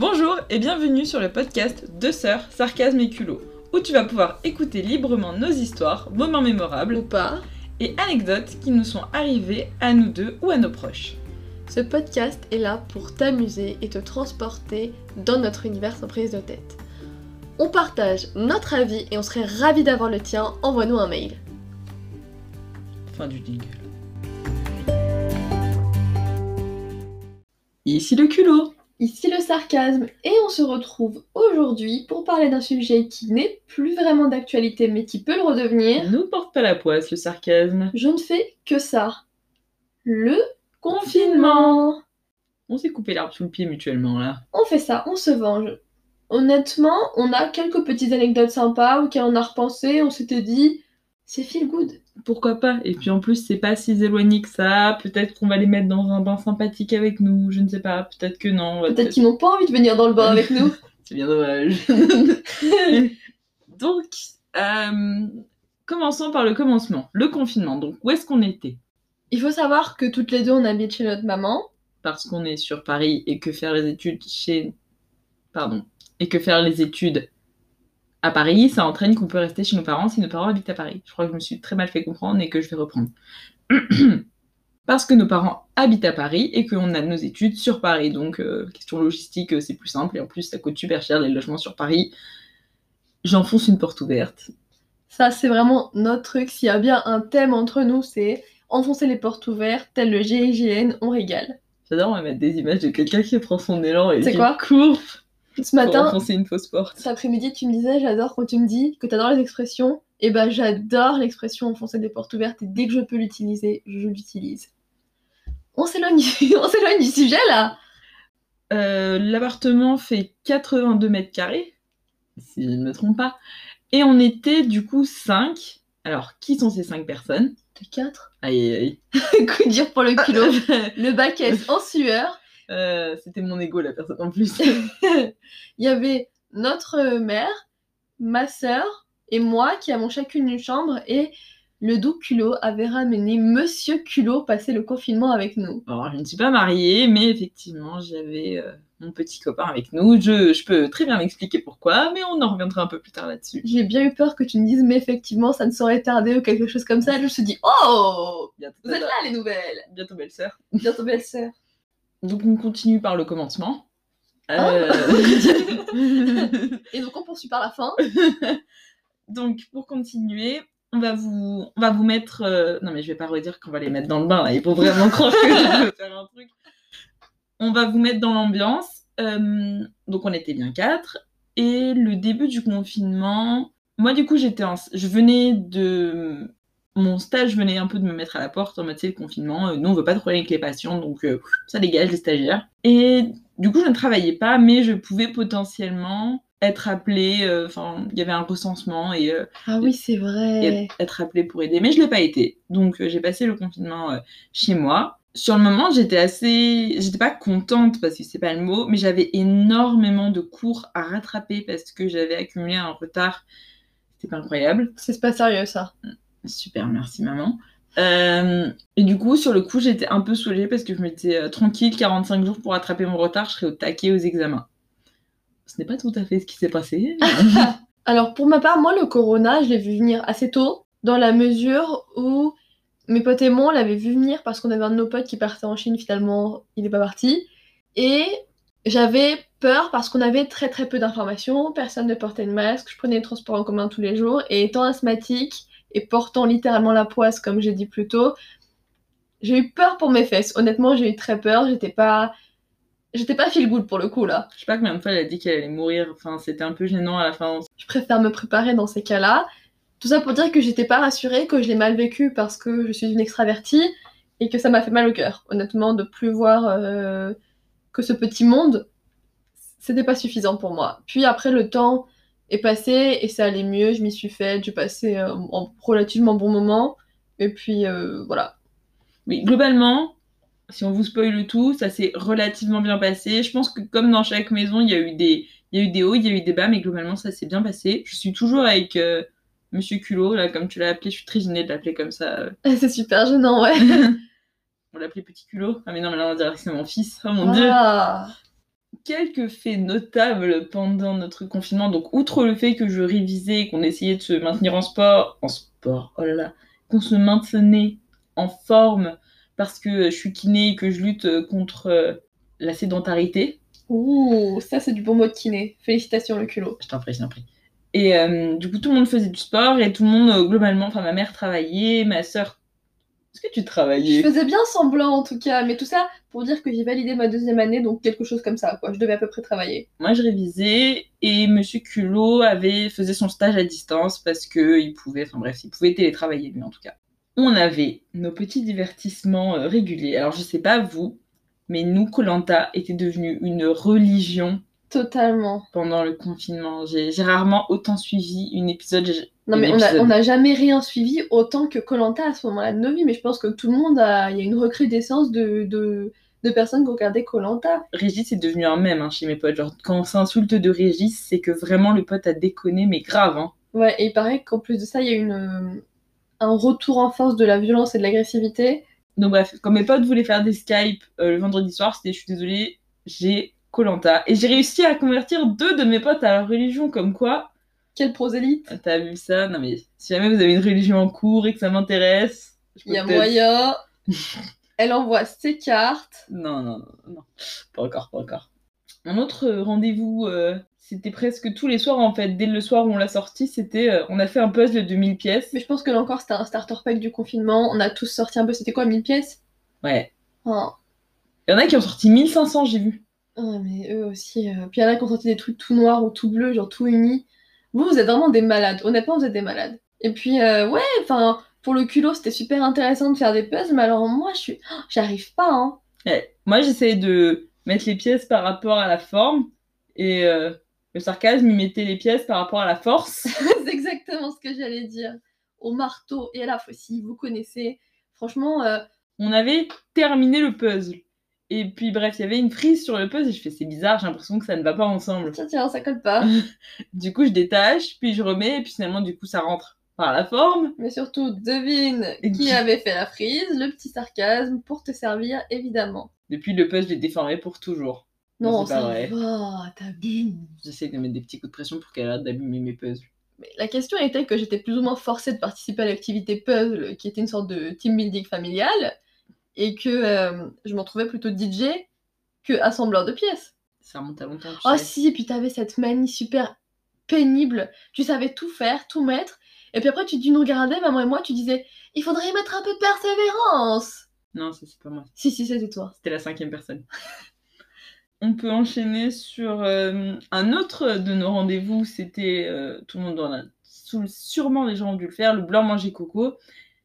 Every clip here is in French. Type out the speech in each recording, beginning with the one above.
Bonjour et bienvenue sur le podcast Deux sœurs, sarcasme et culot, où tu vas pouvoir écouter librement nos histoires, moments mémorables ou pas, et anecdotes qui nous sont arrivées à nous deux ou à nos proches. Ce podcast est là pour t'amuser et te transporter dans notre univers sans prise de tête. On partage notre avis et on serait ravis d'avoir le tien. Envoie-nous un mail. Fin du jingle. Ici le culot. Ici le sarcasme et on se retrouve aujourd'hui pour parler d'un sujet qui n'est plus vraiment d'actualité mais qui peut le redevenir. Nous porte pas la poisse le sarcasme. Je ne fais que ça. Le confinement. On s'est coupé l'arbre sous le pied mutuellement là. On fait ça, on se venge. Honnêtement, on a quelques petites anecdotes sympas auxquelles on a repensé, on s'était dit c'est feel good. Pourquoi pas Et puis en plus, c'est pas si éloigné que ça. Peut-être qu'on va les mettre dans un bain sympathique avec nous. Je ne sais pas. Peut-être que non. Peut-être qu'ils n'ont pas envie de venir dans le bain avec nous. c'est bien dommage. Donc, euh, commençons par le commencement. Le confinement. Donc, où est-ce qu'on était? Il faut savoir que toutes les deux, on habite chez notre maman. Parce qu'on est sur Paris et que faire les études chez. Pardon. Et que faire les études à Paris, ça entraîne qu'on peut rester chez nos parents si nos parents habitent à Paris. Je crois que je me suis très mal fait comprendre et que je vais reprendre. Parce que nos parents habitent à Paris et qu'on a nos études sur Paris. Donc, euh, question logistique, euh, c'est plus simple. Et en plus, ça coûte super cher les logements sur Paris. J'enfonce une porte ouverte. Ça, c'est vraiment notre truc. S'il y a bien un thème entre nous, c'est enfoncer les portes ouvertes, tel le GIGN, on régale. J'adore, on va mettre des images de quelqu'un qui prend son élan et qui court ce matin, une fausse porte. Cet après-midi, tu me disais, j'adore quand tu me dis que tu adores les expressions. Et eh ben, j'adore l'expression enfoncer des portes ouvertes et dès que je peux l'utiliser, je l'utilise. On s'éloigne, on s'éloigne du sujet là. Euh, l'appartement fait 82 mètres carrés, si je ne me trompe pas. Et on était du coup 5. Alors, qui sont ces 5 personnes? De 4. Aïe aïe aïe. Coup dur pour le culot. le bac est en sueur. Euh, c'était mon ego, la personne en plus. Il y avait notre mère, ma sœur et moi qui avons chacune une chambre et le doux culot avait ramené Monsieur culot passer le confinement avec nous. Alors, je ne suis pas mariée, mais effectivement, j'avais euh, mon petit copain avec nous. Je, peux très bien m'expliquer pourquoi, mais on en reviendra un peu plus tard là-dessus. J'ai bien eu peur que tu me dises, mais effectivement, ça ne saurait tarder ou quelque chose comme ça. Je me suis dit, oh Bientôt Vous êtes là, les nouvelles Bientôt belle-sœur. Bientôt belle-sœur. Donc on continue par le commencement. Ah. Euh, Et donc on poursuit par la fin. donc pour continuer, on va vous, on va vous mettre. Euh, non mais je vais pas redire qu'on va les mettre dans le bain là. Il faut vraiment croire que je veux faire un truc. On va vous mettre dans l'ambiance. Euh, donc on était bien quatre. Et le début du confinement, moi du coup j'étais, je venais de mon stage venait un peu de me mettre à la porte en mode, le confinement, euh, nous on veut pas trop avec les patients, donc euh, ça dégage les stagiaires. Et du coup, je ne travaillais pas, mais je pouvais potentiellement être appelée, euh, enfin, il y avait un recensement et... ah oui, c'est vrai. être appelée pour aider, mais je l'ai pas été. Donc j'ai passé le confinement chez moi. Sur le moment, j'étais assez... J'étais pas contente, parce que c'est pas le mot, mais j'avais énormément de cours à rattraper parce que j'avais accumulé un retard. C'était pas incroyable. C'est pas sérieux, ça. Super, merci maman. Euh, et du coup, sur le coup, j'étais un peu soulagée parce que je m'étais euh, tranquille, 45 jours pour rattraper mon retard, je serais au taquet aux examens. Ce n'est pas tout à fait ce qui s'est passé. Alors pour ma part, moi le corona, je l'ai vu venir assez tôt, dans la mesure où mes potes et moi, on l'avait vu venir parce qu'on avait un de nos potes qui partait en Chine, finalement, il n'est pas parti. Et j'avais peur parce qu'on avait très très peu d'informations, personne ne portait de masque, je prenais les transports en commun tous les jours, et étant asthmatique, et portant littéralement la poisse, comme j'ai dit plus tôt, j'ai eu peur pour mes fesses. Honnêtement, j'ai eu très peur. J'étais pas. J'étais pas feel good pour le coup là. Je sais pas combien de fois elle a dit qu'elle allait mourir. Enfin, c'était un peu gênant à la fin. Je préfère me préparer dans ces cas-là. Tout ça pour dire que j'étais pas rassurée, que je l'ai mal vécu parce que je suis une extravertie et que ça m'a fait mal au cœur. Honnêtement, de plus voir euh, que ce petit monde, c'était pas suffisant pour moi. Puis après, le temps est passé et ça allait mieux, je m'y suis faite, j'ai passé euh, un relativement bon moment. Et puis euh, voilà. Oui, globalement, si on vous spoil le tout, ça s'est relativement bien passé. Je pense que comme dans chaque maison, il y a eu des, il y a eu des hauts, il y a eu des bas, mais globalement, ça s'est bien passé. Je suis toujours avec euh, Monsieur Culot, là, comme tu l'as appelé. Je suis très gênée de l'appeler comme ça. C'est super gênant, ouais. on l'appelait Petit Culot. Ah mais non, mais là, on dirait que c'est mon fils. Oh mon ah. dieu. Quelques faits notables pendant notre confinement. Donc, outre le fait que je révisais, qu'on essayait de se maintenir en sport, en sport, oh là là, qu'on se maintenait en forme parce que je suis kiné et que je lutte contre euh, la sédentarité. Ouh, ça c'est du bon mot de kiné. Félicitations le culot. Je t'en prie, je t'en prie. Et euh, du coup, tout le monde faisait du sport et tout le monde, euh, globalement, enfin, ma mère travaillait, ma soeur. Est-ce que tu travaillais? Je faisais bien semblant en tout cas, mais tout ça pour dire que j'ai validé ma deuxième année, donc quelque chose comme ça, quoi. Je devais à peu près travailler. Moi, je révisais et Monsieur Culot avait faisait son stage à distance parce que il pouvait, enfin bref, il pouvait télétravailler lui en tout cas. On avait nos petits divertissements euh, réguliers. Alors, je sais pas vous, mais nous, Colanta était devenu une religion Totalement. pendant le confinement. J'ai j'ai rarement autant suivi une épisode. Non mais on n'a jamais rien suivi autant que Colanta à ce moment-là de nos vies, mais je pense que tout le monde a, il y a une recrudescence de, de, de personnes qui regardaient Colanta. Régis est devenu un mème hein, chez mes potes. Genre, quand on s'insulte de Régis, c'est que vraiment le pote a déconné, mais grave. Hein. Ouais, et il paraît qu'en plus de ça, il y a une, euh, un retour en force de la violence et de l'agressivité. Donc bref, quand mes potes voulaient faire des Skype euh, le vendredi soir, c'était je suis désolée, j'ai Colanta. Et j'ai réussi à convertir deux de mes potes à la religion, comme quoi. Quel prosélyte T'as vu ça? Non mais si jamais vous avez une religion en cours et que ça m'intéresse, Il y a moyen. Elle envoie ses cartes. Non, non, non, non, pas encore, pas encore. Un autre euh, rendez-vous, euh, c'était presque tous les soirs en fait. Dès le soir où on l'a sorti, c'était, euh, on a fait un puzzle de 1000 pièces. Mais je pense que là encore, c'était un starter pack du confinement. On a tous sorti un peu. C'était quoi, 1000 pièces? Ouais. Ah. Il y en a qui ont sorti 1500, j'ai vu. Ah, mais eux aussi. euh, Puis il y en a qui ont sorti des trucs tout noirs ou tout bleus, genre tout unis. Vous, vous êtes vraiment des malades. Honnêtement, vous êtes des malades. Et puis, euh, ouais, enfin, pour le culot, c'était super intéressant de faire des puzzles, mais alors moi, je suis. oh, J'arrive pas, hein. Ouais. Moi, j'essayais de mettre les pièces par rapport à la forme et euh, le sarcasme, il mettait les pièces par rapport à la force. C'est exactement ce que j'allais dire. Au marteau et à la faucille, vous connaissez. Franchement, euh, On avait terminé le puzzle. Et puis bref, il y avait une frise sur le puzzle et je fais c'est bizarre, j'ai l'impression que ça ne va pas ensemble. tiens, tiens, ça colle pas. Du coup, je détache, puis je remets, et puis finalement, du coup, ça rentre par la forme. Mais surtout, devine qui qui- avait fait la frise, le petit sarcasme, pour te servir, évidemment. Depuis, le puzzle est déformé pour toujours. Non, c'est pas ça vrai. va, t'abuses. J'essaie de mettre des petits coups de pression pour qu'elle arrête d'abîmer mes puzzles. Mais la question était que j'étais plus ou moins forcée de participer à l'activité puzzle, qui était une sorte de team building familial, et que euh, je m'en trouvais plutôt DJ que assembleur de pièces. Ça remonte à longtemps. Oh sais. si, et puis t'avais cette manie super pénible, tu savais tout faire, tout mettre, et puis après tu, tu nous regardais, maman et moi, tu disais, il faudrait y mettre un peu de persévérance. Non, ça, c'est pas moi. Si, si, c'était toi. C'était la cinquième personne. On peut enchaîner sur euh, un autre de nos rendez-vous. C'était, euh, tout le monde en a sou- sûrement les gens ont dû le faire, le blanc manger coco.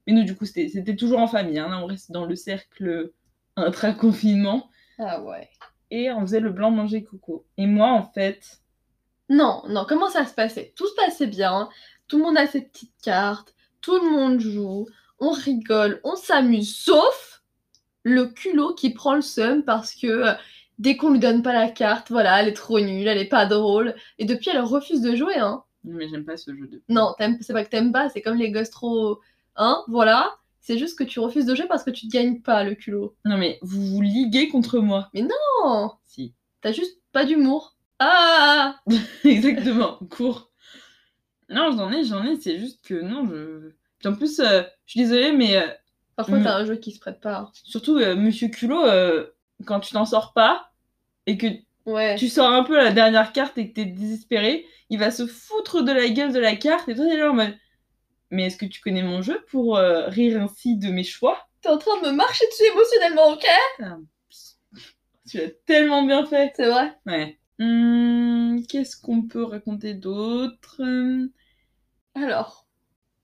Mais nous, du coup, c'était toujours en famille. hein. Là, on reste dans le cercle intra-confinement. Ah ouais. Et on faisait le blanc manger coco. Et moi, en fait, Non, non, comment ça se passait? Tout se passait bien, tout le monde a ses petites cartes, tout le monde joue, on rigole, on s'amuse, sauf le culot qui prend le seum parce que euh, dès qu'on lui donne pas la carte, voilà, elle est trop nulle, elle est pas drôle, et depuis elle refuse de jouer, hein. mais j'aime pas ce jeu de. Non, c'est pas que t'aimes pas, c'est comme les gosses trop... Hein, voilà, c'est juste que tu refuses de jouer parce que tu te gagnes pas le culot. Non, mais vous vous liguez contre moi. Non, Si. t'as juste pas d'humour. Ah Exactement, court. Non, j'en ai, j'en ai, c'est juste que non, je. Puis en plus, euh, je suis désolée, mais euh, Parfois Mm. t'as un jeu qui se prête pas. surtout, euh, Monsieur Culot, euh, quand tu t'en sors pas et que Ouais. tu sors un peu la dernière carte et que t'es désespéré, il va se foutre de la gueule de la carte et toi t'es là en mode. Mais est-ce que tu connais mon jeu pour euh, rire ainsi de mes choix? T'es en train de me marcher dessus émotionnellement, ok? Tu l'as tellement bien fait. C'est vrai? Ouais. Hum, Qu'est-ce qu'on peut raconter d'autre? Alors,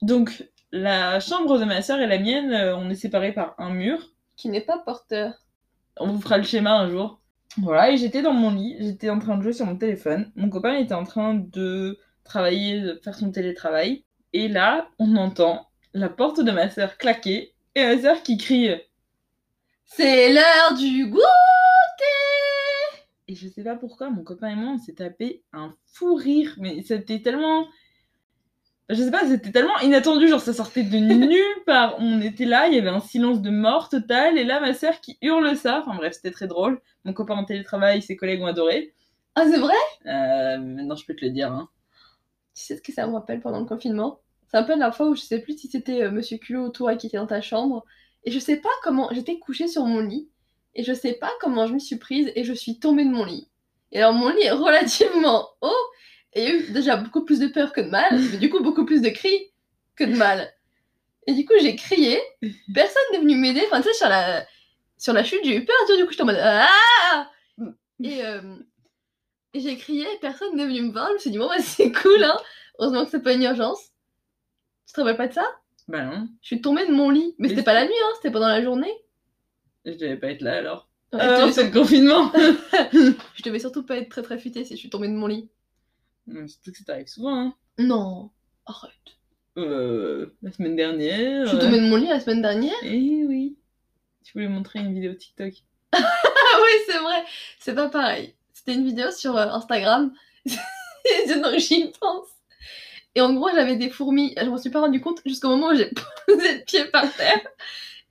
Donc, la chambre de ma soeur et la mienne, euh, on est séparés par un mur. qui n'est pas porteur. On vous fera le schéma un jour. Voilà, et j'étais dans mon lit, j'étais en train de jouer sur mon téléphone. Mon copain était en train de travailler, de faire son télétravail. Et là, on entend la porte de ma soeur claquer et ma soeur qui crie. C'est l'heure du goûter Et je sais pas pourquoi, mon copain et moi, on s'est tapé un fou rire. Mais c'était tellement. je sais pas, c'était tellement inattendu, genre ça sortait de nulle part. On était là, il y avait un silence de mort total, et là ma sœur qui hurle ça. Enfin bref, c'était très drôle. Mon copain en télétravail, ses collègues ont adoré. Ah, c'est vrai? Euh, maintenant je peux te le dire. Hein. Tu sais ce que ça me rappelle pendant le confinement? C'est un peu la fois où je sais plus si c'était euh, Monsieur Culot ou toi qui était dans ta chambre. Et je sais pas comment. J'étais couchée sur mon lit. Et je sais pas comment je m'y suis prise et je suis tombée de mon lit. Et alors mon lit est relativement haut. Et il y a eu déjà beaucoup plus de peur que de mal. Du coup, beaucoup plus de cris que de mal. Et du coup, j'ai crié. Personne n'est venu m'aider. Enfin, tu sais, sur la, sur la chute, j'ai eu peur. Du coup, j'étais en mode. Ah et, euh, j'ai crié, personne n'est venu me voir. Je me suis dit, bon, bah, c'est cool, hein. Heureusement que c'est pas une urgence. Tu te rappelles pas de ça? Bah non, Je suis tombée de mon lit. Mais c'était pas la nuit, hein, c'était pendant la journée. je devais pas être là alors. Ouais, Ah, c'est le confinement je devais surtout pas être très très futée si je suis tombée de mon lit. Surtout que ça t'arrive souvent, hein. Non, arrête. Euh, la semaine dernière. Je suis euh, tombée de mon lit la semaine dernière. Eh oui. Je voulais montrer une vidéo TikTok. Ah oui, c'est vrai. C'est pas pareil. C'était une vidéo sur euh, Instagram. donc j'y pense. Et en gros, j'avais des fourmis. Je m'en suis pas rendu compte jusqu'au moment où j'ai posé le pied par terre.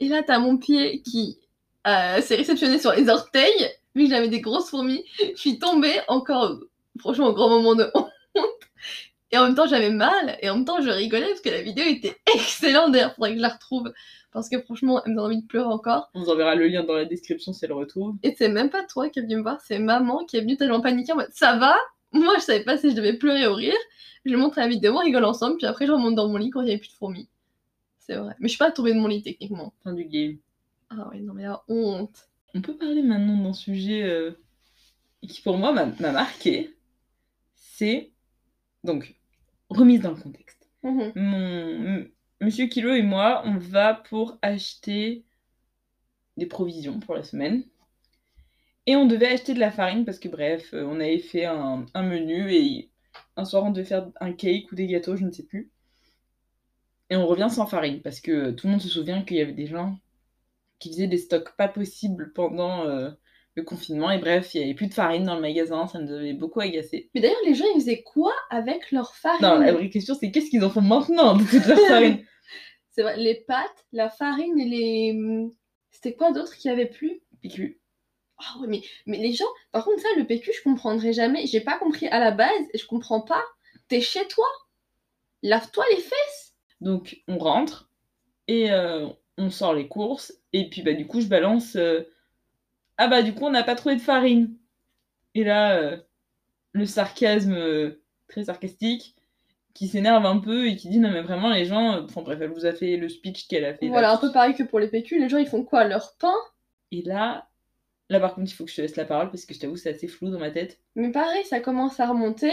Et là, t'as mon pied qui euh, s'est réceptionné sur les orteils. Vu que j'avais des grosses fourmis, je suis tombée encore, franchement, au grand moment de honte. Et en même temps, j'avais mal. Et en même temps, je rigolais parce que la vidéo était excellente. D'ailleurs, faudrait que je la retrouve. Parce que franchement, elle me donne envie de pleurer encore. On vous enverra le lien dans la description si elle le retrouve. Et c'est même pas toi qui est venu me voir, c'est maman qui est venue tellement paniquée en mode ça va? Moi je savais pas si je devais pleurer ou rire. Je lui montre la vidéo, on rigole ensemble, puis après je remonte dans mon lit quand il y avait plus de fourmis. C'est vrai. Mais je suis pas tombée de mon lit techniquement. Fin du game. Ah ouais, non mais la honte. On peut parler maintenant d'un sujet euh, qui pour moi m'a m'a marqué. C'est donc remise dans le contexte. Mhm. Mon Monsieur Kilo et moi, on va pour acheter des provisions pour la semaine. Et on devait acheter de la farine parce que bref, euh, on avait fait un, menu et un soir on devait faire un cake ou des gâteaux, je ne sais plus. Et on revient sans farine parce que tout le monde se souvient qu'il y avait des gens qui faisaient des stocks pas possibles pendant euh, le confinement. Et bref, il n'y avait plus de farine dans le magasin, ça nous avait beaucoup agacé. Mais d'ailleurs, les gens ils faisaient quoi avec leur farine? Non, la vraie question c'est qu'est-ce qu'ils en font maintenant de toute leur farine? C'est vrai, les pâtes, la farine et les. hum, C'était quoi d'autre qu'il y avait plus? PQ. Ah ouais, mais, mais les gens, par contre, ça, le PQ, je comprendrai jamais. J'ai pas compris à la base et je comprends pas. T'es chez toi? Lave-toi les fesses Donc on rentre et euh, on sort les courses et puis bah du coup je balance euh, ah bah du coup on n'a pas trouvé de farine. Et là euh, le sarcasme euh, très sarcastique qui s'énerve un peu et qui dit non mais vraiment les gens euh, enfin bref elle vous a fait le speech qu'elle a fait. là, Voilà, un peu pareil que pour les PQ. Les gens, ils font quoi Leur pain? Et là là par contre il faut que je te laisse la parole parce que je t'avoue c'est assez flou dans ma tête. Mais pareil, ça commence à remonter.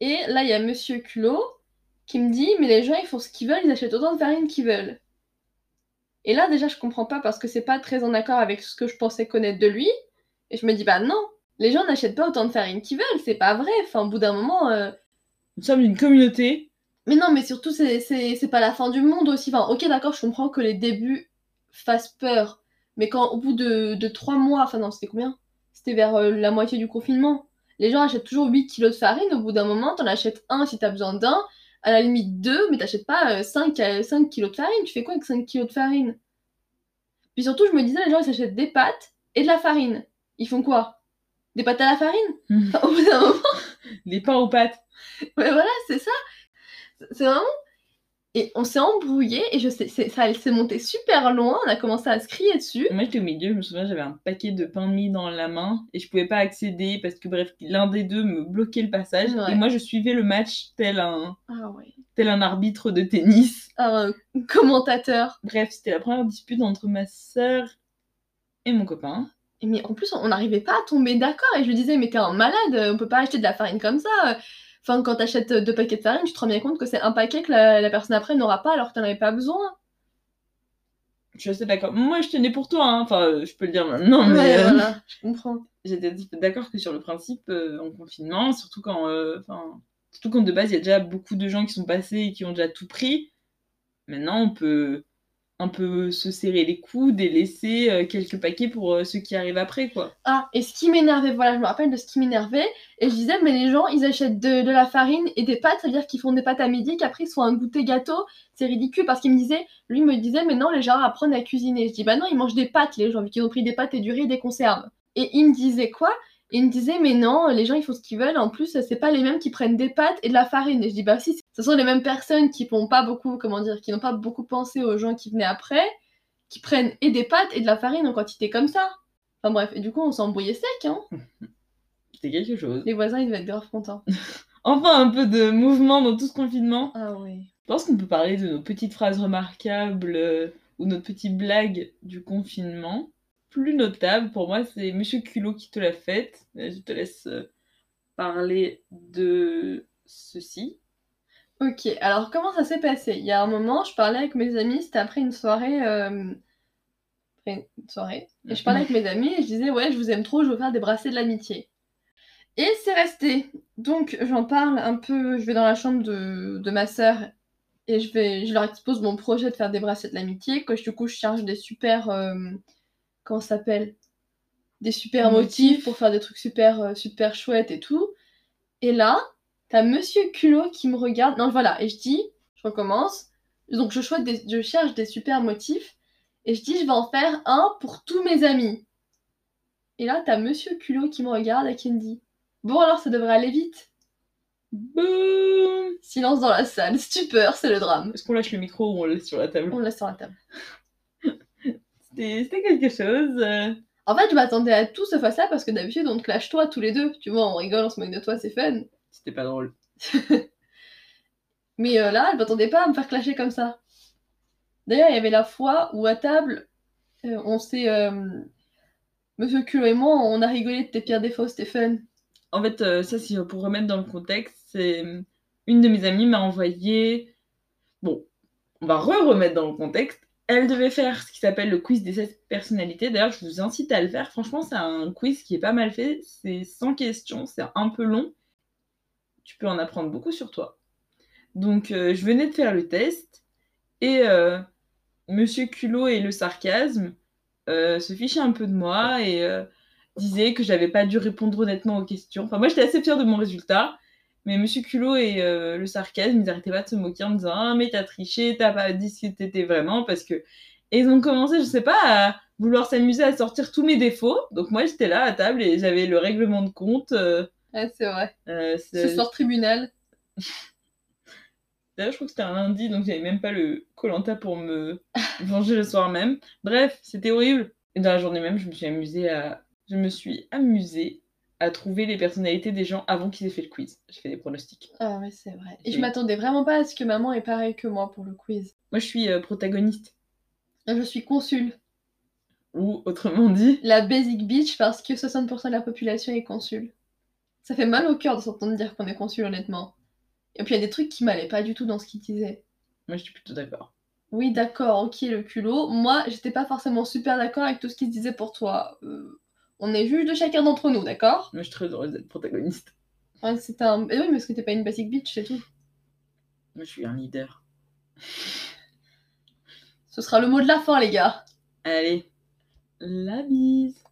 Et là, il y a Monsieur Culot qui me dit Mais les gens, ils font ce qu'ils veulent, ils achètent autant de farine qu'ils veulent. Et là, déjà, je comprends pas parce que c'est pas très en accord avec ce que je pensais connaître de lui. Et je me dis Bah non, les gens n'achètent pas autant de farine qu'ils veulent, c'est pas vrai. Enfin, au bout d'un moment. euh, Nous sommes une communauté. Mais non, mais surtout, c'est- pas la fin du monde aussi. Enfin, ok, d'accord, je comprends que les débuts fassent peur. Mais quand, au bout de, de 3 mois, enfin non, c'était combien? C'était vers euh, la moitié du confinement. Les gens achètent toujours 8 kilos de farine. Au bout d'un moment, t'en achètes un si t'as besoin d'un. À la limite deux, mais t'achètes pas euh, 5, euh, 5 kilos de farine. Tu fais quoi avec 5 kilos de farine? Puis surtout, je me disais, les gens, ils s'achètent des pâtes et de la farine. Ils font quoi? Des pâtes à la farine? Enfin, Au bout d'un moment, Des pains aux pâtes. Ouais, voilà, c'est ça. C'est vraiment. Et on s'est embrouillé et je sais, ça s'est monté super loin. On a commencé à se crier dessus. Moi, j'étais au milieu, je me souviens, j'avais un paquet de pain de mie dans la main et je pouvais pas accéder parce que, bref, l'un des deux me bloquait le passage. Ouais. Et moi, je suivais le match tel un, Ah ouais. tel un arbitre de tennis. Un commentateur. Bref, c'était la première dispute entre ma sœur et mon copain. Mais en plus, on n'arrivait pas à tomber d'accord. Et je lui disais, mais t'es un malade, on peut pas acheter de la farine comme ça. Enfin, quand t'achètes deux paquets de farine, tu te rends bien compte que c'est un paquet que la, la personne après n'aura pas alors que t'en avais pas besoin. Je suis assez d'accord. Moi, je tenais pour toi, hein. enfin, je peux le dire maintenant, mais ouais, euh, voilà, je comprends. j'étais d'accord que sur le principe, euh, en confinement, surtout quand, euh, surtout quand de base, il y a déjà beaucoup de gens qui sont passés et qui ont déjà tout pris. Maintenant, on peut, un peu se serrer les coudes et laisser euh, quelques paquets pour euh, ceux qui arrivent après, quoi. Ah, et ce qui m'énervait, voilà, je me rappelle de ce qui m'énervait. Et je disais, mais les gens, ils achètent de, de la farine et des pâtes, ça veut dire qu'ils font des pâtes à midi, qu'après ils font un goûter gâteau. C'est ridicule parce qu'il me disait, lui me disait, mais non, les gens apprennent à cuisiner. Je dis, bah non, ils mangent des pâtes, les gens, vu qu'ils ont pris des pâtes et du riz et des conserves. Et il me disait quoi? Il me disait, mais non, les gens ils font ce qu'ils veulent. En plus, c'est pas les mêmes qui prennent des pâtes et de la farine. Et je dis, bah si, ce sont les mêmes personnes qui font pas beaucoup, comment dire, qui n'ont pas beaucoup pensé aux gens qui venaient après, qui prennent et des pâtes et de la farine en quantité comme ça. Enfin bref, et du coup, on s'embrouillait sec, hein. C'était quelque chose. Les voisins, ils devaient être grave contents. Enfin, un peu de mouvement dans tout ce confinement. Ah oui. Je pense qu'on peut parler de nos petites phrases remarquables euh, ou notre petite blague du confinement. Plus notable pour moi, c'est Monsieur Culot qui te l'a faite. Euh, Je te laisse euh, parler de ceci. Ok, alors comment ça s'est passé? Il y a un moment, je parlais avec mes amis, c'était après une soirée. euh, Après une soirée. Et je parlais avec mes amis et je disais, ouais, je vous aime trop, je veux faire des bracelets de l'amitié. Et c'est resté. Donc j'en parle un peu, je vais dans la chambre de, de ma sœur et je, vais, je leur expose mon projet de faire des bracelets de l'amitié. Du coup, je charge des super. Comment ça s'appelle Des super Motifs. motifs pour faire des trucs super, euh, super chouettes et tout. Et là, T'as Monsieur Culot qui me regarde. Non, voilà. Et je dis, je recommence. Donc, je, choisis des- je cherche des super motifs. Et je dis, je vais en faire un pour tous mes amis. Et là, t'as Monsieur Culot qui me regarde et qui me dit, bon, alors ça devrait aller vite. Boum Silence dans la salle. Stupeur, c'est le drame. Est-ce qu'on lâche le micro ou on le laisse sur la table? On le laisse sur la table. C'était quelque chose. En fait, je m'attendais à tout sauf à ça parce que d'habitude, on te clash toi tous les deux. Tu vois, on rigole, on se moque de toi, c'est fun. C'était pas drôle. Mais euh, là, je m'attendais pas à me faire clasher comme ça. D'ailleurs, il y avait la fois où à table, euh, on s'est. euh, Monsieur Culot et moi, on a rigolé de tes pires défauts, Stéphane. En fait, euh, ça, si, pour remettre dans le contexte, c'est une de mes amies m'a envoyé. Bon, on va re-remettre dans le contexte. Elle devait faire ce qui s'appelle le quiz des 16 personnalités. D'ailleurs, je vous incite à le faire. Franchement, c'est un quiz qui est pas mal fait. C'est 100 questions, c'est un peu long. Tu peux en apprendre beaucoup sur toi. Donc, euh, je venais de faire le test et euh, Monsieur Culot et le sarcasme euh, se fichaient un peu de moi et disaient que j'avais pas dû répondre honnêtement aux questions. Enfin, moi, j'étais assez fière de mon résultat. Mais Monsieur Culot et euh, le sarcasme, ils arrêtaient pas de se moquer en me disant Ah, mais t'as triché, t'as pas dit ce que t'étais vraiment. Parce que. Et ils ont commencé, je sais pas, à vouloir s'amuser à sortir tous mes défauts. Donc, moi, j'étais là à table et j'avais le règlement de compte. euh, Ouais, c'est vrai. euh, Ce soir, tribunal. D'ailleurs, je crois que c'était un lundi, donc j'avais même pas le Colanta pour me venger le soir même. Bref, c'était horrible. Et dans la journée même, je me suis amusée à, je me suis amusée à trouver les personnalités des gens avant qu'ils aient fait le quiz. J'ai fait des pronostics. Ah ouais, c'est vrai. Et je m'attendais vraiment pas à ce que maman est pareil que moi pour le quiz. Moi, je suis euh, protagoniste, Je suis consul. ou autrement dit, La basic bitch parce que 60% de la population est consul. Ça fait mal au cœur de s'entendre dire qu'on est consul, honnêtement. Et puis il y a des trucs qui m'allaient pas du tout dans ce qu'il disait. moi, je suis plutôt d'accord. Oui, d'accord, ok, le culot. Moi, j'étais pas forcément super d'accord avec tout ce qu'il disait pour toi. Euh, on est juge de chacun d'entre nous, d'accord? Moi, je suis très heureuse d'être protagoniste. Ouais, c'est un. Eh oui, mais parce que t'es pas une basic bitch, c'est tout. Moi, je suis un leader. Ce sera le mot de la fin, les gars. Allez, la bise.